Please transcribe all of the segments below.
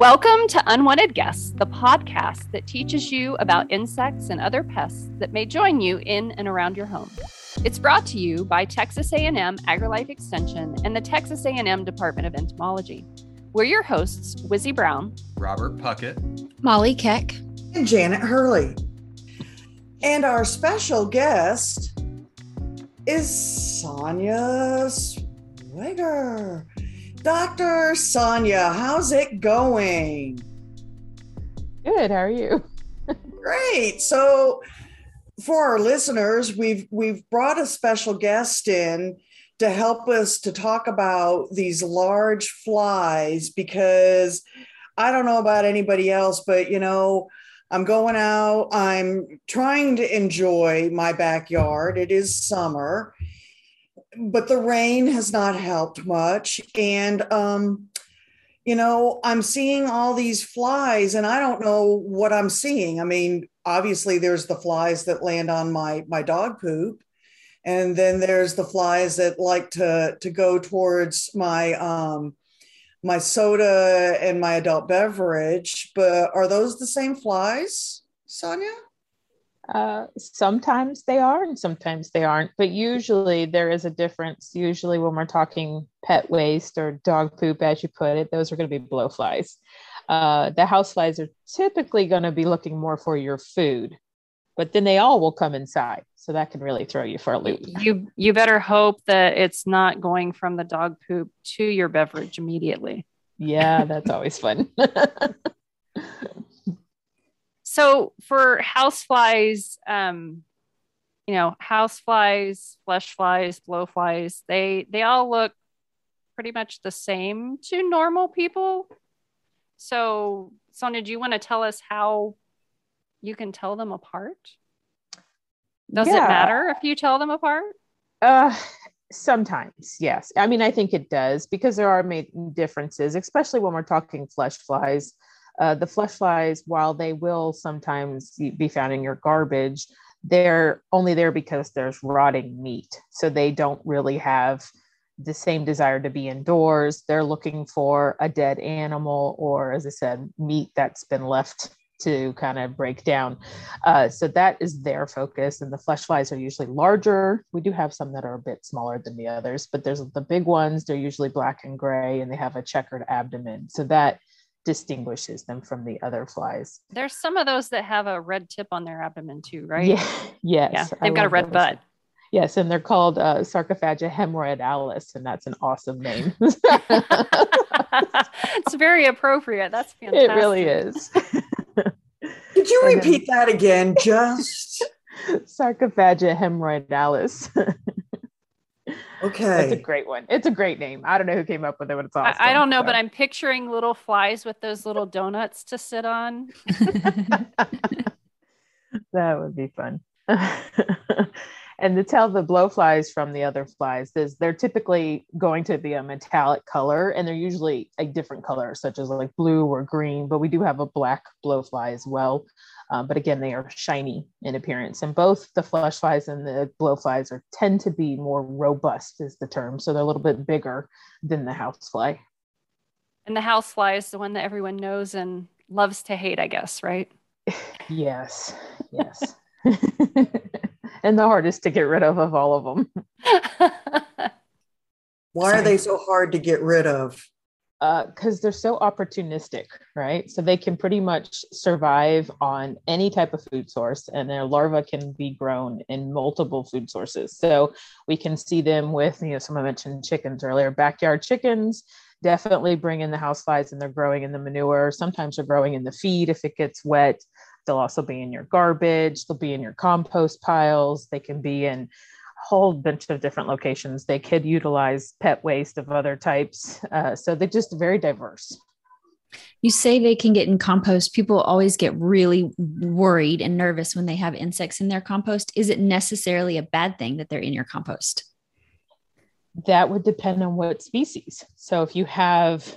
Welcome to Unwanted Guests, the podcast that teaches you about insects and other pests that may join you in and around your home. It's brought to you by Texas A&M AgriLife Extension and the Texas A&M Department of Entomology. We're your hosts, Wizzy Brown, Robert Puckett, Molly Keck, and Janet Hurley. And our special guest is Sonja Swiger. Dr. Sonja, how's it going? Good. How are you? Great. So, for our listeners, we've we've brought a special guest in to help us to talk about these large flies because I don't know about anybody else, but you know, I'm going out, I'm trying to enjoy my backyard. It is summer but the rain has not helped much. And, um, you know, I'm seeing all these flies and I don't know what I'm seeing. I mean, obviously there's the flies that land on my, my dog poop. And then there's the flies that like to, to go towards my, um, my soda and my adult beverage, but are those the same flies, Sonja? Uh, sometimes they are and sometimes they aren't, but usually there is a difference. Usually, when we're talking pet waste or dog poop, as you put it, those are going to be blowflies. Uh, the house flies are typically going to be looking more for your food, but then they all will come inside. So that can really throw you for a loop. You you better hope that it's not going from the dog poop to your beverage immediately. Yeah, that's always fun. so for houseflies, um, you know, houseflies, flesh flies, blowflies, they they all look pretty much the same to normal people. So, Sonja, do you want to tell us how you can tell them apart? Does yeah. it matter if you tell them apart? Uh, sometimes, yes. I mean, I think it does because there are differences, especially when we're talking flesh flies. Uh, the flesh flies, while they will sometimes be found in your garbage, they're only there because there's rotting meat. So they don't really have the same desire to be indoors. They're looking for a dead animal or, as I said, meat that's been left to kind of break down. Uh, so that is their focus. And the flesh flies are usually larger. We do have some that are a bit smaller than the others, but there's the big ones. They're usually black and gray and they have a checkered abdomen. So that distinguishes them from the other flies. There's some of those that have a red tip on their abdomen too, right? Yeah, yes. Yeah, they've got a red those. butt. Yes, and they're called uh, Sarcophaga hemorrhoidalis, and that's an awesome name. it's very appropriate. That's fantastic. It really is. Could you repeat that again? Just Sarcophaga hemorrhoidalis. Okay. That's a great one. It's a great name. I don't know who came up with it, but it's awesome. I, I don't know, so. but I'm picturing little flies with those little donuts to sit on. that would be fun. and to tell the blowflies from the other flies is they're typically going to be a metallic color and they're usually a different color such as like blue or green but we do have a black blowfly as well um, but again, they are shiny in appearance. And both the flesh flies and the blowflies are tend to be more robust, is the term. So they're a little bit bigger than the housefly. And the housefly is the one that everyone knows and loves to hate, I guess, right? yes, yes. and the hardest to get rid of of all of them. Why Sorry. are they so hard to get rid of? Because uh, they're so opportunistic, right? So they can pretty much survive on any type of food source, and their larvae can be grown in multiple food sources. So we can see them with, you know, someone mentioned chickens earlier, backyard chickens. Definitely bring in the house flies, and they're growing in the manure. Sometimes they're growing in the feed if it gets wet. They'll also be in your garbage. They'll be in your compost piles. They can be in whole bunch of different locations. They could utilize pet waste of other types. Uh, so they're just very diverse. You say they can get in compost. People always get really worried and nervous when they have insects in their compost. Is it necessarily a bad thing that they're in your compost? That would depend on what species. So if you have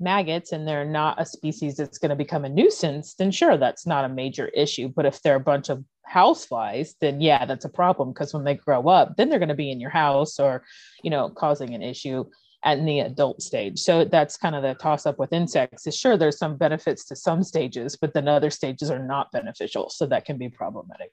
maggots and they're not a species that's going to become a nuisance, then sure, that's not a major issue. But if they're a bunch of houseflies, then yeah, that's a problem because when they grow up, then they're going to be in your house or, you know, causing an issue. at the adult stage. So that's kind of the toss up with insects. Is sure there's some benefits to some stages, but then other stages are not beneficial. So that can be problematic.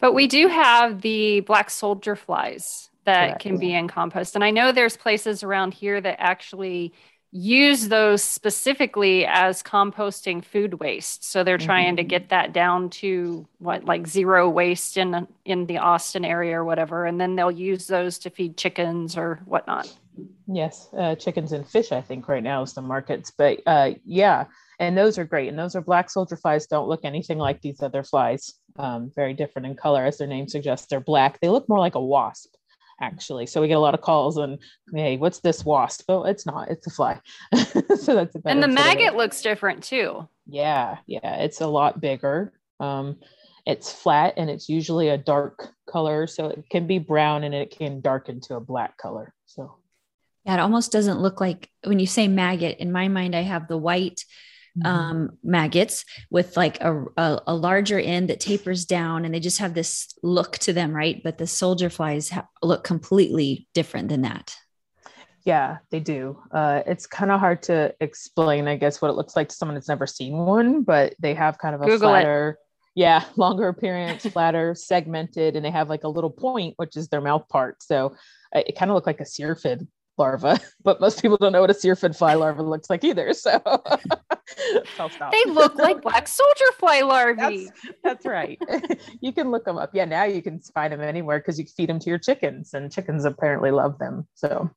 But we do have the black soldier flies that Correct. can be in compost. And I know there's places around here that actually use those specifically as composting food waste. So they're trying mm-hmm. to get that down to what like zero waste in in the Austin area or whatever, and then they'll use those to feed chickens or whatnot. Yes, uh, chickens and fish. I think right now is the markets, but uh, yeah, and those are great. And those are black soldier flies. Don't look anything like these other flies. Um, very different in color, as their name suggests. They're black. They look more like a wasp actually. So we get a lot of calls and hey, what's this wasp? Oh, it's not, it's a fly. so that's a And the maggot looks different too. Yeah, yeah, it's a lot bigger. Um, it's flat and it's usually a dark color. So it can be brown and it can darken to a black color. So yeah, it almost doesn't look like when you say maggot, in my mind, I have the white. Um, maggots with like a, a, a, larger end that tapers down and they just have this look to them, right? But the soldier flies ha- look completely different than that. Yeah, they do. Uh, it's kind of hard to explain, I guess, what it looks like to someone that's never seen one, but they have kind of a Google flatter. It. Yeah, longer appearance, flatter, segmented, and they have like a little point, which is their mouth part. So uh, it kind of looked like a syrphid larva, but most people don't know what a syrphid fly larva looks like either. So they look like black soldier fly larvae. That's, that's right. you can look them up. Yeah, now you can find them anywhere because you feed them to your chickens, and chickens apparently love them. So.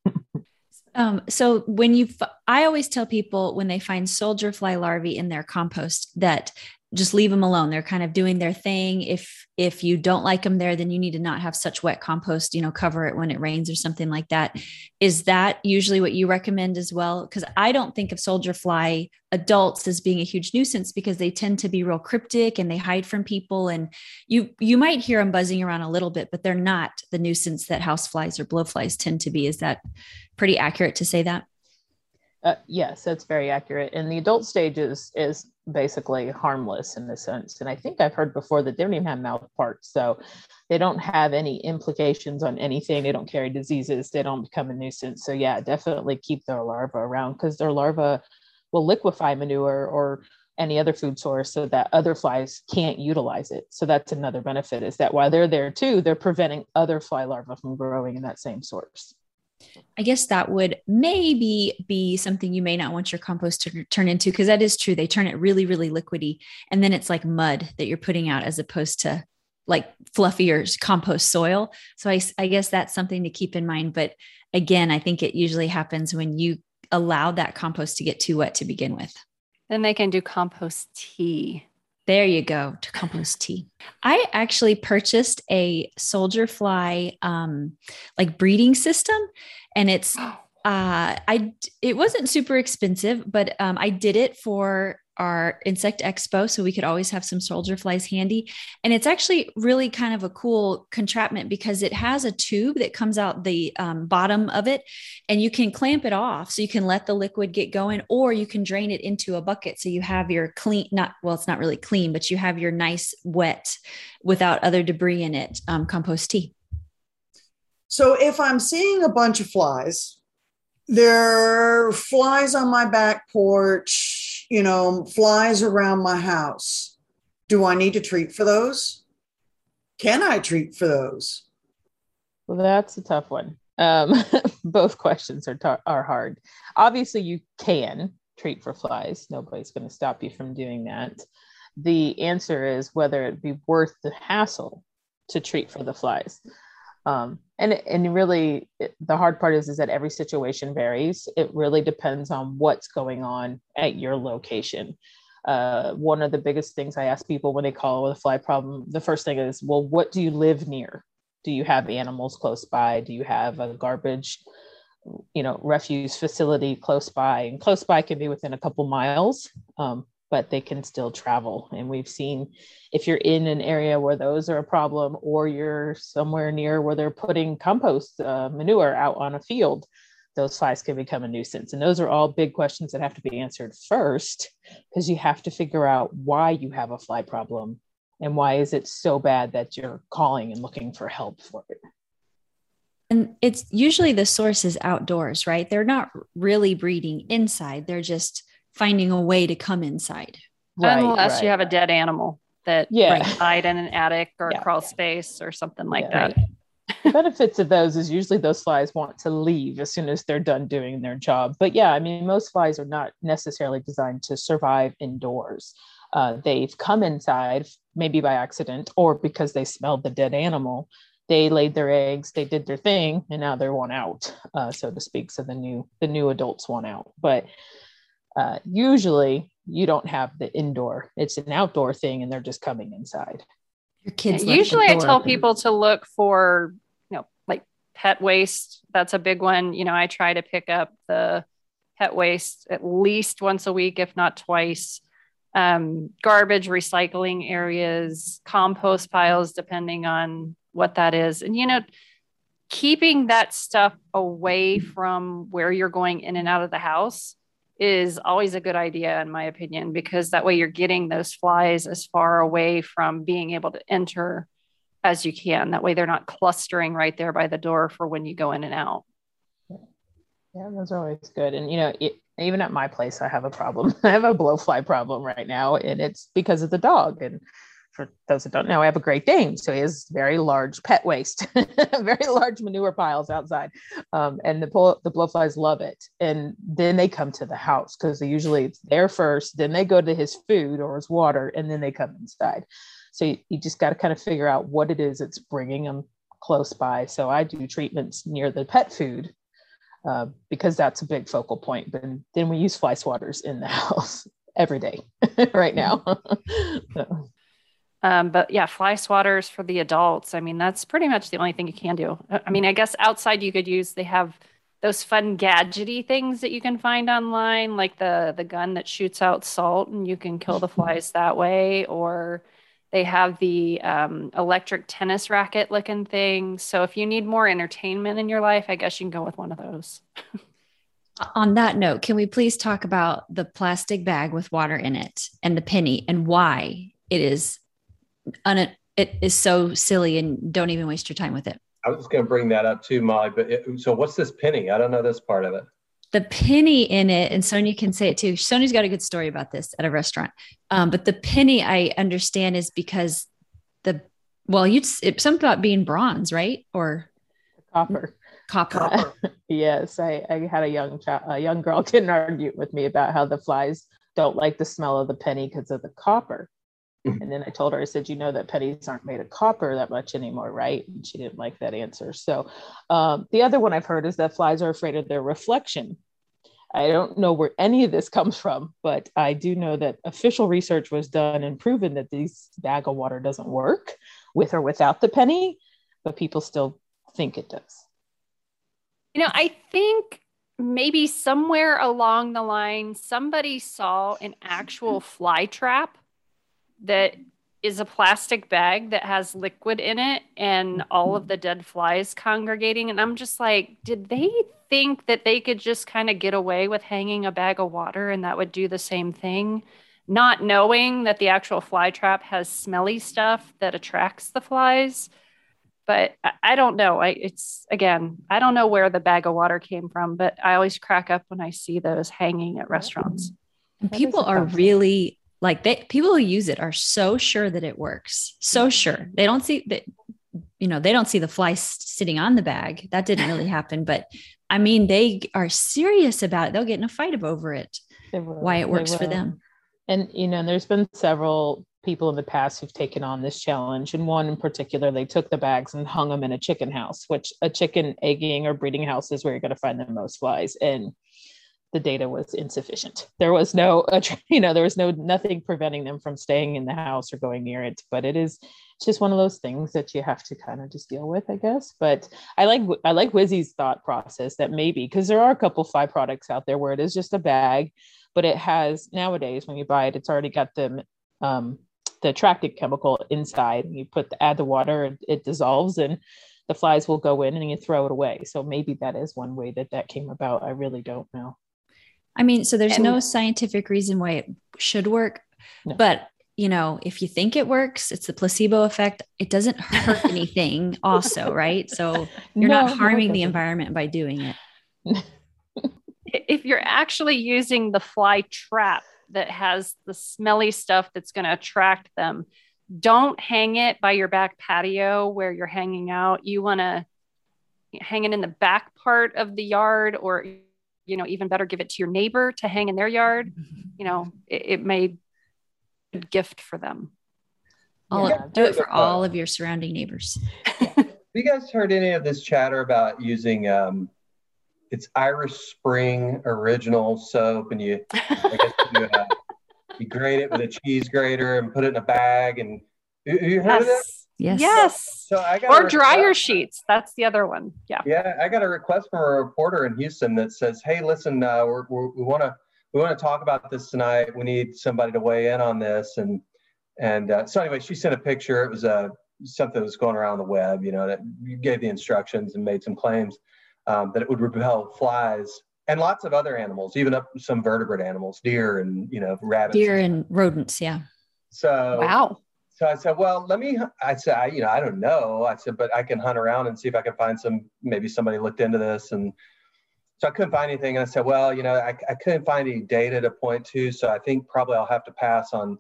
Um, so when you, I always tell people when they find soldier fly larvae in their compost that just leave them alone. They're kind of doing their thing. If if you don't like them there then you need to not have such wet compost you know cover it when it rains or something like that. Is that usually what you recommend as well? Because i don't think of soldier fly adults as being a huge nuisance because they tend to be real cryptic and they hide from people. And you you might hear them buzzing around a little bit but they're not the nuisance that house flies or blowflies tend to be. Is that pretty accurate to say that? Uh, yes, that's very accurate. And the adult stages is basically harmless in a sense. And I think I've heard before that they don't even have mouth parts. So they don't have any implications on anything. They don't carry diseases. They don't become a nuisance. So yeah, definitely keep their larva around because their larva will liquefy manure or any other food source so that other flies can't utilize it. So that's another benefit is that while they're there too, they're preventing other fly larvae from growing in that same source. I guess that would maybe be something you may not want your compost to turn into because that is true. They turn it really, really liquidy. And then it's like mud that you're putting out as opposed to like fluffier compost soil. So I, I guess that's something to keep in mind. But again, I think it usually happens when you allow that compost to get too wet to begin with. Then they can do compost tea. There you go to compost tea. I actually purchased a soldier fly um, like breeding system, and it's uh, I it wasn't super expensive, but um, I did it for our insect expo so we could always have some soldier flies handy. And it's actually really kind of a cool contraption because it has a tube that comes out the um, bottom of it and you can clamp it off so you can let the liquid get going or you can drain it into a bucket so you have your clean not well it's not really clean but you have your nice wet without other debris in it um, compost tea. So if i'm seeing a bunch of flies there are flies on my back porch you know, flies around my house. Do I need to treat for those? Can I treat for those? Well, that's a tough one. Um, both questions are, are hard. Obviously, you can treat for flies. Nobody's going to stop you from doing that. The answer is whether it be worth the hassle to treat for the flies. Um, and and really, the hard part is is that every situation varies. It really depends on what's going on at your location. Uh, one of the biggest things I ask people when they call with a fly problem, the first thing is, well, what do you live near? Do you have animals close by? Do you have a garbage, you know, refuse facility close by? And close by can be within a couple miles. Um, but they can still travel. And we've seen if you're in an area where those are a problem, or you're somewhere near where they're putting compost uh, manure out on a field, those flies can become a nuisance. And those are all big questions that have to be answered first, because you have to figure out why you have a fly problem and why is it so bad that you're calling and looking for help for it. and it's usually the source is outdoors, right? They're not really breeding inside. They're just finding a way to come inside. Right, Unless right, you have a dead animal that yeah. died in an attic or yeah. a crawl space or something like yeah. that. the benefits of those is usually those flies want to leave as soon as they're done doing their job. But yeah, I mean, most flies are not necessarily designed to survive indoors. Uh, they've come inside, maybe by accident or because they smelled the dead animal. They laid their eggs, they did their thing, and now they're one out, uh, so to speak. So the new the new adults want out. But uh, usually you don't have the indoor; it's an outdoor thing, and they're just coming inside. Your kids. usually, I tell people to look for you know, like pet waste that's a big one you know i try to pick up the pet waste at least once a week if not twice um, garbage recycling areas compost piles depending on what that is and you know keeping that stuff away from where you're going in and out of the house is always a good idea in my opinion because that way you're getting those flies as far away from being able to enter as you can. That way they're not clustering right there by the door for when you go in and out. Yeah, those are always good. And, you know, it, even at my place, I have a problem. I have a blowfly problem right now, and it's because of the dog. And for those that don't know, I have a Great Dane, so he has very large pet waste, very large manure piles outside, um, and the the blowflies love it. And then they come to the house because usually it's there first, then they go to his food or his water, and then they come inside. So you, you just got to kind of figure out what it is that's bringing them close by. So I do treatments near the pet food uh, because that's a big focal point. But then we use fly swatters in the house every day right now. so. Um, but yeah, fly swatters for the adults. I mean, that's pretty much the only thing you can do. I mean, I guess outside you could use. They have those fun gadgety things that you can find online, like the the gun that shoots out salt, and you can kill the flies that way. Or they have the um, electric tennis racket looking thing. So if you need more entertainment in your life, I guess you can go with one of those. On that note, can we please talk about the plastic bag with water in it and the penny and why it is un- it is so silly and don't even waste your time with it. I was just going to bring that up too, Molly. But it, so, what's this penny? I don't know this part of it the penny in it, and Sonja can say it too. Sonja's got a good story about this at a restaurant. Um, but the penny I understand is because the well, you it's something about being bronze, right? Or copper. Copper. copper. yes, I, I had a young child, a young girl get an argument with me about how the flies don't like the smell of the penny because of the copper. Mm-hmm. And then I told her, I said, you know that pennies aren't made of copper that much anymore, right? And she didn't like that answer. So um, the other one I've heard is that flies are afraid of their reflection. I don't know where any of this comes from, but I do know that official research was done and proven that this bag of water doesn't work with or without the penny, but people still think it does. You know, I think maybe somewhere along the line, somebody saw an actual fly trap that is a plastic bag that has liquid in it and all of the dead flies congregating. And I'm just like, did they think that they could just kind of get away with hanging a bag of water and that would do the same thing? Not knowing that the actual fly trap has smelly stuff that attracts the flies. But I, I don't know. I it's again, I don't know where the bag of water came from, but I always crack up when I see those hanging at restaurants. And people are really like they people who use it are so sure that it works. So mm-hmm. sure. They don't see that you know they don't see the fly sitting on the bag. That didn't really happen but i mean they are serious about it they'll get in a fight over it why it works for them. And you know there's been several people in the past who've taken on this challenge and one in particular they took the bags and hung them in a chicken house which a chicken egging or breeding house is where you're going to find the most flies and the data was insufficient. There was no, you know, there was no nothing preventing them from staying in the house or going near it. But it is just one of those things that you have to kind of just deal with, I guess. But I like I like Wizzy's thought process that maybe because there are a couple fly products out there where it is just a bag, but it has nowadays when you buy it, it's already got the um, the attractant chemical inside. You put the, add the water, it, it dissolves and the flies will go in and you throw it away. So maybe that is one way that that came about. I really don't know. I mean, so there's and, no scientific reason why it should work, no. but you know, if you think it works, it's the placebo effect. It doesn't hurt anything, also, right? So you're No, not no, harming the environment by doing it. if you're actually using the fly trap that has the smelly stuff that's going to attract them, don't hang it by your back patio where you're hanging out. You want to hang it in the back part of the yard, or, you know, even better, give it to your neighbor to hang in their yard. You know, it, it may be a gift for them. All Yeah. do it for all of your surrounding neighbors. Have you guys heard any of this chatter about using um, it's Irish Spring original soap, and you I guess you, uh, you grate it with a cheese grater and put it in a bag, and you, you heard of that? Yes. Yes. Yes. So I got Or dryer request- sheets. That's the other one. Yeah. Yeah, I got a request from a reporter in Houston that says, "Hey, listen, uh, we're, we're, we want to we want to talk about this tonight. We need somebody to weigh in on this." And and uh, so anyway, she sent a picture. It was uh, something that was going around the web. You know, that you gave the instructions and made some claims um, that it would repel flies and lots of other animals, even up some vertebrate animals, deer and you know rabbits. Deer and rodents. Yeah. So Wow. So I said, well, let me, I said, I, you know, I don't know. I said, but I can hunt around and see if I can find some, maybe somebody looked into this. And so I couldn't find anything. And I said, well, you know, I, I couldn't find any data to point to. So I think probably I'll have to pass on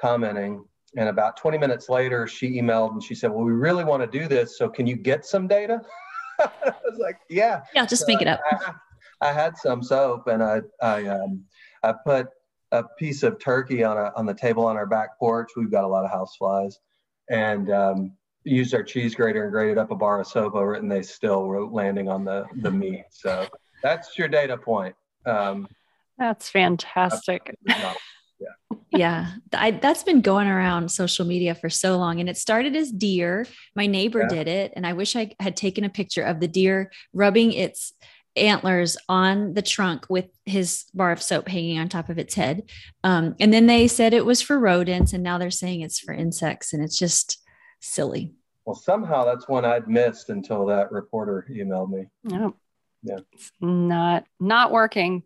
commenting. And about 20 minutes later, she emailed and she said, well, we really want to do this. So can you get some data? I was like, yeah. Yeah. Just So make it up. I, I had some soap and I, I, um, I put a piece of turkey on a, on the table on our back porch. We've got a lot of house flies and, um, used our cheese grater and grated up a bar of soap over it and they still were landing on the, the meat. So that's your data point. Um, That's fantastic. no. yeah I, that's been going around social media for so long and it started as deer my neighbor Yeah. did it and i wish i had taken a picture of the deer rubbing its antlers on the trunk with his bar of soap hanging on top of its head um, and then they said it was for rodents and now they're saying it's for insects and it's just silly Well, somehow that's one I'd missed until that reporter emailed me. No. Yeah. It's not not working.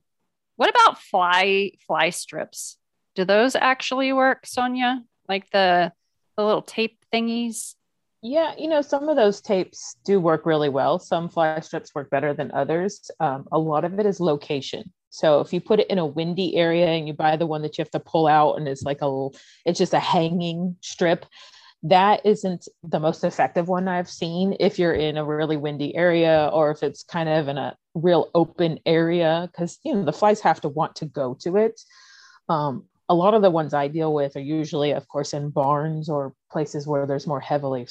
What about fly fly strips? Do those actually work, Sonja? Like the the little tape thingies? Yeah, you know, some of those tapes do work really well. Some fly strips work better than others. Um, a lot of it is location. So if you put it in a windy area and you buy the one that you have to pull out and it's like a, it's just a hanging strip, that isn't the most effective one I've seen. If you're in a really windy area or if it's kind of in a real open area, because you know the flies have to want to go to it. Um, a lot of the ones I deal with are usually, of course, in barns or places where there's more heavily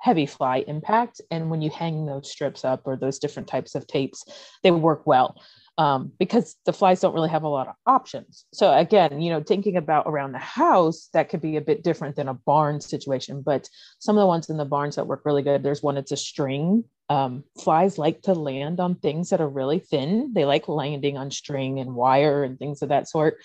heavy fly impact. And when you hang those strips up or those different types of tapes, they work well um, because the flies don't really have a lot of options. So again, you know, thinking about around the house, that could be a bit different than a barn situation. But some of the ones in the barns that work really good, there's one it's a string. Um, flies like to land on things that are really thin. They like landing on string and wire and things of that sort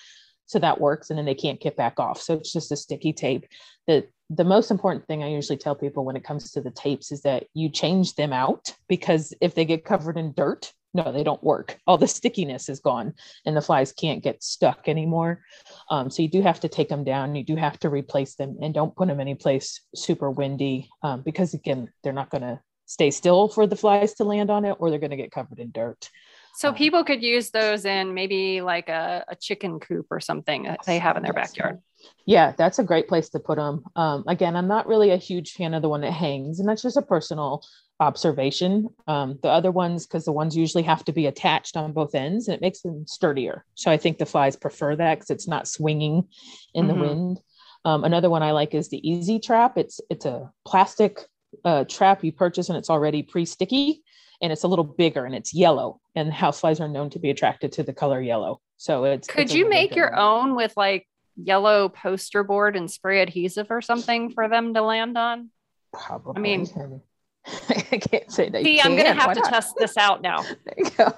so that works and then they can't get back off. So it's just a sticky tape. The the most important thing i usually tell people when it comes to the tapes is that you change them out because if they get covered in dirt no they don't work. All the stickiness is gone and the flies can't get stuck anymore. Um, so you do have to take them down. You do have to replace them and don't put them any place super windy um, because again they're not going to stay still for the flies to land on it or they're going to get covered in dirt So Um, people could use those in maybe like a, a chicken coop or something that they have in their backyard. Yeah, that's a great place to put them. Um, again, I'm not really a huge fan of the one that hangs, and that's just a personal observation. Um, the other ones, because the ones usually have to be attached on both ends, and it makes them sturdier. So I think the flies prefer that because it's not swinging in Mhm. the wind. Um, another one I like is the Easy Trap. It's it's a plastic uh, trap you purchase, and it's already pre-sticky, and it's a little bigger, and it's yellow. And houseflies are known to be attracted to the color yellow. So it's Could it's you make good your one. own with like yellow poster board and spray adhesive or something for them to land on? Probably. I mean- I can't say that. you See, I'm gonna have Why to not? test this out now. There you go.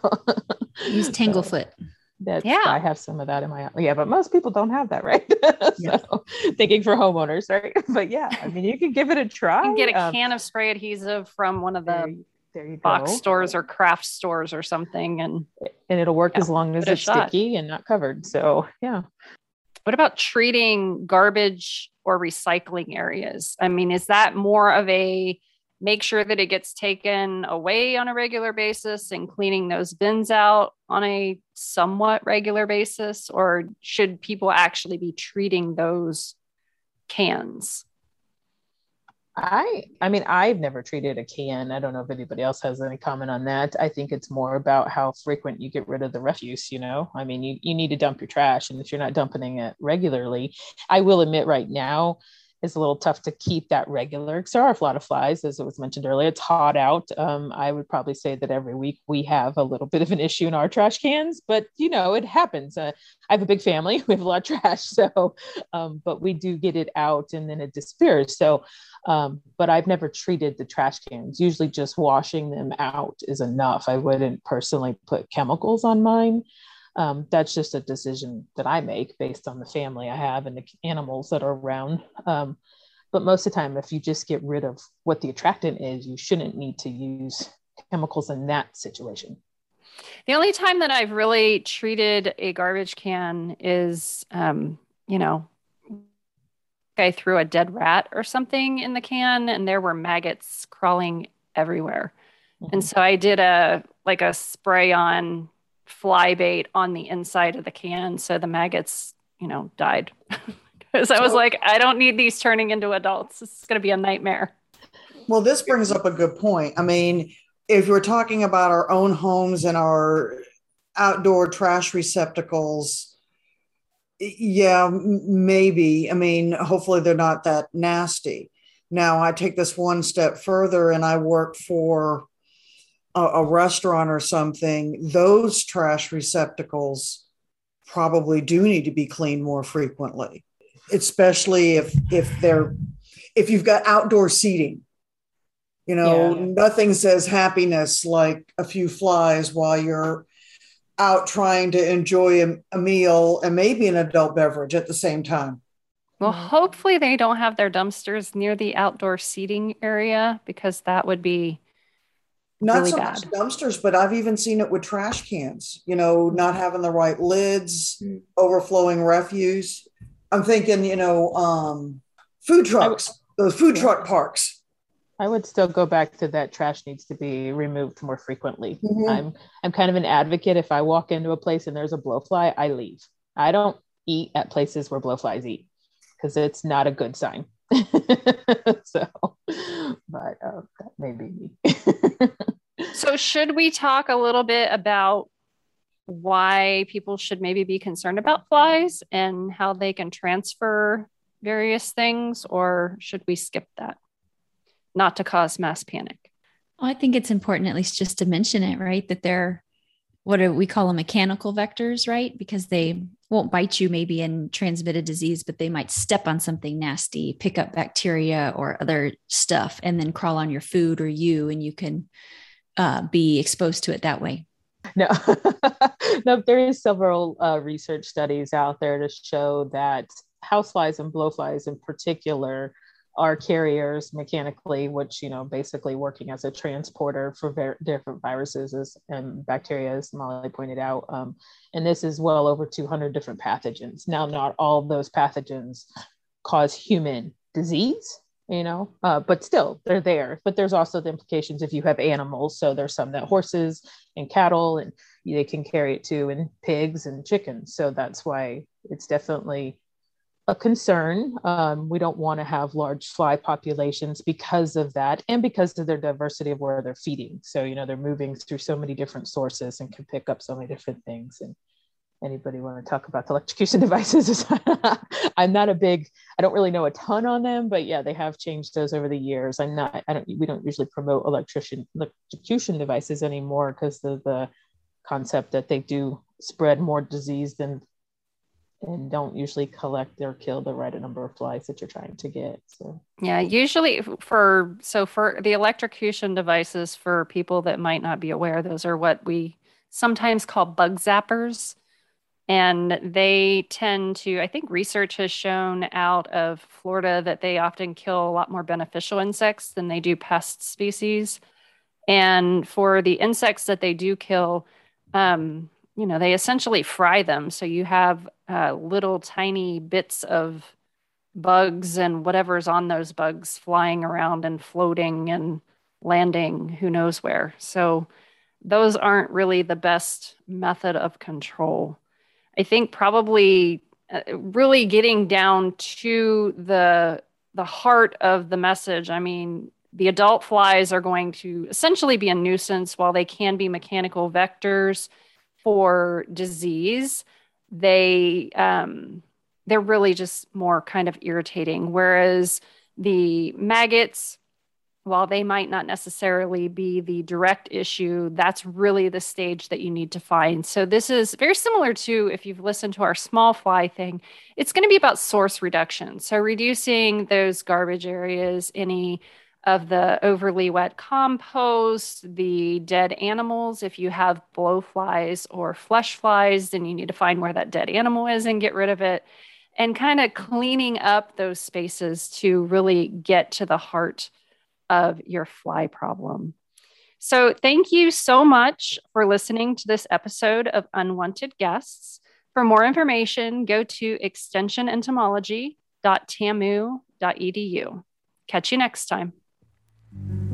use tanglefoot That's, Yeah. I have some of that in my yeah, but most people don't have that, right? Yeah. so thinking for homeowners, right? But yeah, I mean, you can give it a try. You can get a Um, can of spray adhesive from one of the you- there you box go. stores or craft stores or something. And and it'll work Yeah, as long as give it a it's shot. sticky and not covered. So yeah, What about treating garbage or recycling areas? I mean, is that more of a make sure that it gets taken away on a regular basis and cleaning those bins out on a somewhat regular basis? Or should people actually be treating those cans? I I mean I've never treated a can. I don't know if anybody else has any comment on that. I think it's more about how frequent you get rid of the refuse, you know. I mean you you need to dump your trash and if you're not dumping it regularly, I will admit right now is a little tough to keep that regular because there are a lot of flies, as it was mentioned earlier. It's hot out. Um, I would probably say that every week we have a little bit of an issue in our trash cans, but you know, it happens. Uh, I have a big family, we have a lot of trash. So, um, but we do get it out and then it disappears. So, um, but I've never treated the trash cans. Usually just washing them out is enough. I wouldn't personally put chemicals on mine um, that's just a decision that I make based on the family I have and the animals that are around. Um, but most of the time, if you just get rid of what the attractant is, you shouldn't need to use chemicals in that situation. The only time that I've really treated a garbage can is, um, you know, I threw a dead rat or something in the can and there were maggots crawling everywhere. Mm-hmm. And so I did a like a spray on fly bait on the inside of the can so the maggots you know died. Because i was like i don't need these turning into adults. This is going to be a nightmare. Well this brings up a good point. I mean if we're talking about our own homes and our outdoor trash receptacles yeah maybe. I mean hopefully they're not that nasty. Now i take this one step further and i work for a, a restaurant or something, those trash receptacles probably do need to be cleaned more frequently, especially if if they're if you've got outdoor seating. You know, yeah. nothing says happiness like a few flies while you're out trying to enjoy a, a, meal and maybe an adult beverage at the same time. Well, mm-hmm. hopefully they don't have their dumpsters near the outdoor seating area because that would be not really so bad. much dumpsters, but I've even seen it with trash cans, you know, not having the right lids, mm. overflowing refuse. I'm thinking, you know, um, food trucks, those food truck parks. I would still go back to that trash needs to be removed more frequently. Mm-hmm. I'm I'm kind of an advocate. If I walk into a place and there's a blowfly, I leave. I don't eat at places where blowflies eat because it's not a good sign. so, but uh, that may be me. so, should we talk a little bit about why people should maybe be concerned about flies and how they can transfer various things, or should we skip that? Not to cause mass panic. Well, I think it's important, at least, just to mention it, right? That they're what do we call them mechanical vectors, right? Because they won't bite you maybe and transmit a disease, but they might step on something nasty, pick up bacteria or other stuff, and then crawl on your food or you, and you can uh, be exposed to it that way. No, no, there is several uh, research studies out there to show that houseflies and blowflies in particular are carriers mechanically, which you know basically working as a transporter for ver- different viruses as, and bacteria, as Molly pointed out. Um, and this is well over 200 different pathogens. Now, not all those pathogens cause human disease, you know, uh, but still they're there. But there's also the implications if you have animals. So there's some that horses and cattle and they can carry it too, and pigs and chickens. So that's why it's definitely a concern. Um, we don't want to have large fly populations because of that and because of their diversity of where they're feeding. So, you know, they're moving through so many different sources and can pick up so many different things. And anybody want to talk about the electrocution devices? I'm not a big, I don't really know a ton on them, but yeah, they have changed those over the years. I'm not, I don't, we don't usually promote electrician electrocution devices anymore because of the concept that they do spread more disease than and don't usually collect or kill the right number of flies that you're trying to get. So yeah, usually for so for the electrocution devices for people that might not be aware, those are what we sometimes call bug zappers. And they tend to, I think research has shown out of Florida that they often kill a lot more beneficial insects than they do pest species. And for the insects that they do kill, um, you know, they essentially fry them. So you have uh, little tiny bits of bugs and whatever's on those bugs flying around and floating and landing who knows where. So those aren't really the best method of control. I think probably uh, really getting down to the the heart of the message. I mean, the adult flies are going to essentially be a nuisance while they can be mechanical vectors for disease. They um, they're really just more kind of irritating. Whereas the maggots, while they might not necessarily be the direct issue, that's really the stage that you need to find. So, this is very similar to if you've listened to our small fly thing, it's going to be about source reduction. So, reducing those garbage areas, any of the overly wet compost, the dead animals. If you have blowflies or flesh flies, then you need to find where that dead animal is and get rid of it and kind of cleaning up those spaces to really get to the heart of your fly problem. So, thank you so much for listening to this episode of Unwanted Guests. For more information, go to extensionentomology.tamu.edu. Catch you next time. Mm-hmm.